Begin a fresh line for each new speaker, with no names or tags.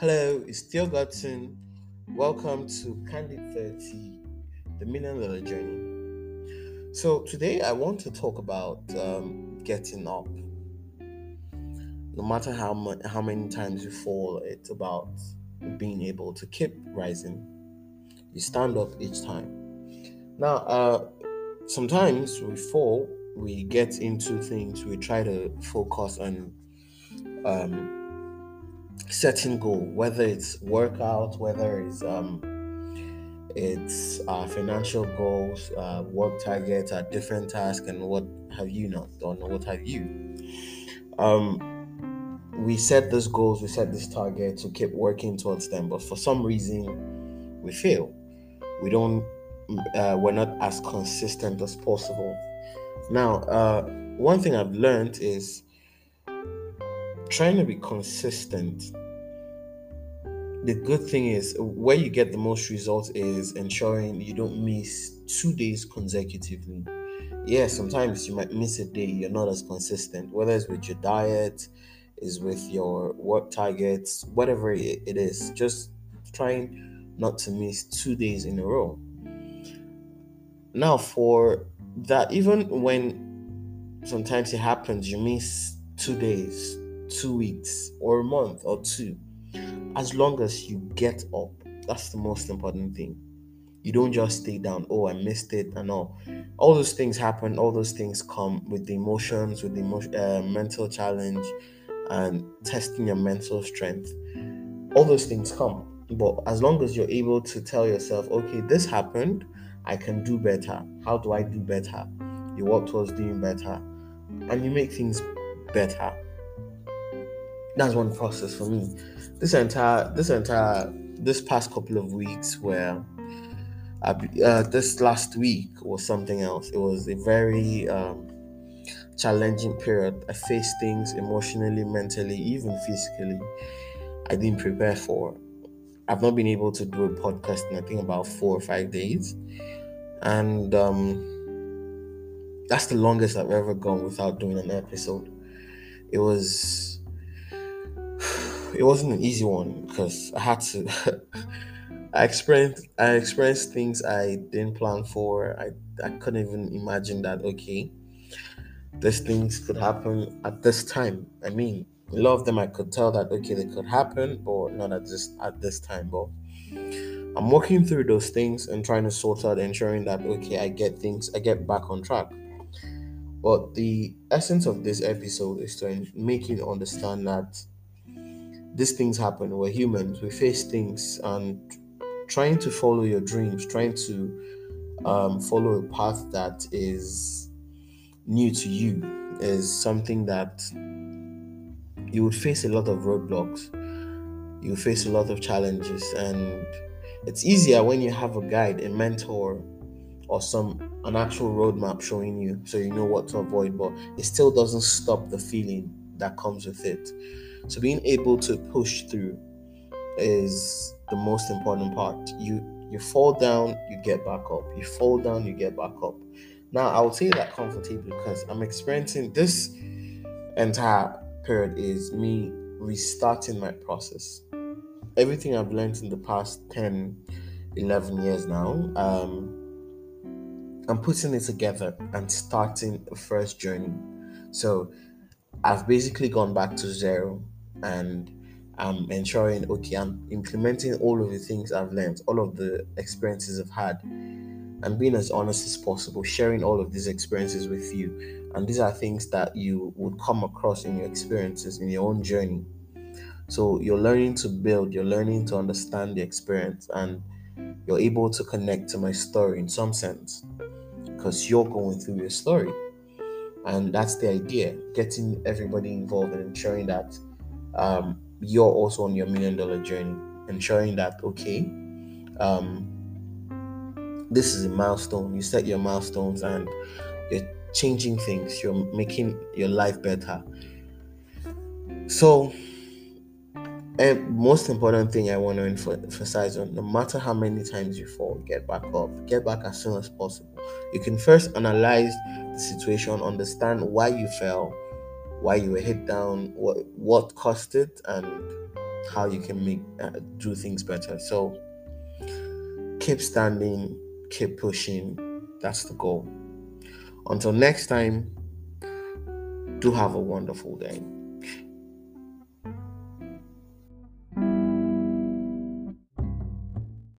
Hello, it's Theo Godson. Welcome to Candid 30, the Million Dollar Journey. So, today I want to talk about um, getting up. No matter how, much, how many times you fall, it's about being able to keep rising. You stand up each time. Now, uh, sometimes we fall, we get into things, we try to focus on um, setting goal, whether it's workout, whether it's um, it's uh, financial goals, uh, work targets, uh, different tasks, and what have you not done, what have you. Um, we set those goals, we set this target to keep working towards them, but for some reason, we fail. We don't. Uh, we're not as consistent as possible. Now, uh, one thing I've learned is trying to be consistent the good thing is where you get the most results is ensuring you don't miss two days consecutively. Yeah sometimes you might miss a day you're not as consistent whether it's with your diet is with your work targets whatever it is just trying not to miss two days in a row. Now for that even when sometimes it happens you miss two days two weeks or a month or two as long as you get up, that's the most important thing. You don't just stay down, oh, I missed it, and all. All those things happen, all those things come with the emotions, with the emotion, uh, mental challenge, and testing your mental strength. All those things come. But as long as you're able to tell yourself, okay, this happened, I can do better. How do I do better? You work towards doing better, and you make things better that's one process for me. This entire this entire this past couple of weeks where I, uh, this last week was something else. It was a very um, challenging period. I faced things emotionally, mentally, even physically. I didn't prepare for. I've not been able to do a podcast in I think about four or five days, and um, that's the longest I've ever gone without doing an episode. It was it wasn't an easy one because I had to. I experienced I experienced things I didn't plan for. I I couldn't even imagine that. Okay, these things could happen at this time. I mean, a lot of them I could tell that okay they could happen, but not at this at this time. But I'm working through those things and trying to sort out, ensuring that okay I get things I get back on track. But the essence of this episode is to make you understand that these things happen. We're humans. We face things, and trying to follow your dreams, trying to um, follow a path that is new to you, is something that you would face a lot of roadblocks. You face a lot of challenges, and it's easier when you have a guide, a mentor, or some an actual roadmap showing you, so you know what to avoid. But it still doesn't stop the feeling that comes with it. So being able to push through is the most important part. You you fall down, you get back up. You fall down, you get back up. Now I would say that comfortably because I'm experiencing this entire period is me restarting my process. Everything I've learned in the past 10, 11 years now, um, I'm putting it together and starting a fresh journey. So I've basically gone back to zero and I'm ensuring okay, I'm implementing all of the things I've learned, all of the experiences I've had, and being as honest as possible, sharing all of these experiences with you. And these are things that you would come across in your experiences in your own journey. So you're learning to build, you're learning to understand the experience, and you're able to connect to my story in some sense because you're going through your story. And that's the idea getting everybody involved and ensuring that um, you're also on your million dollar journey, ensuring that, okay, um, this is a milestone. You set your milestones and you're changing things, you're making your life better. So, and most important thing I want to emphasize on no matter how many times you fall, get back up, get back as soon as possible. You can first analyze the situation, understand why you fell, why you were hit down, what what caused it, and how you can make uh, do things better. So keep standing, keep pushing. That's the goal. Until next time, do have a wonderful day.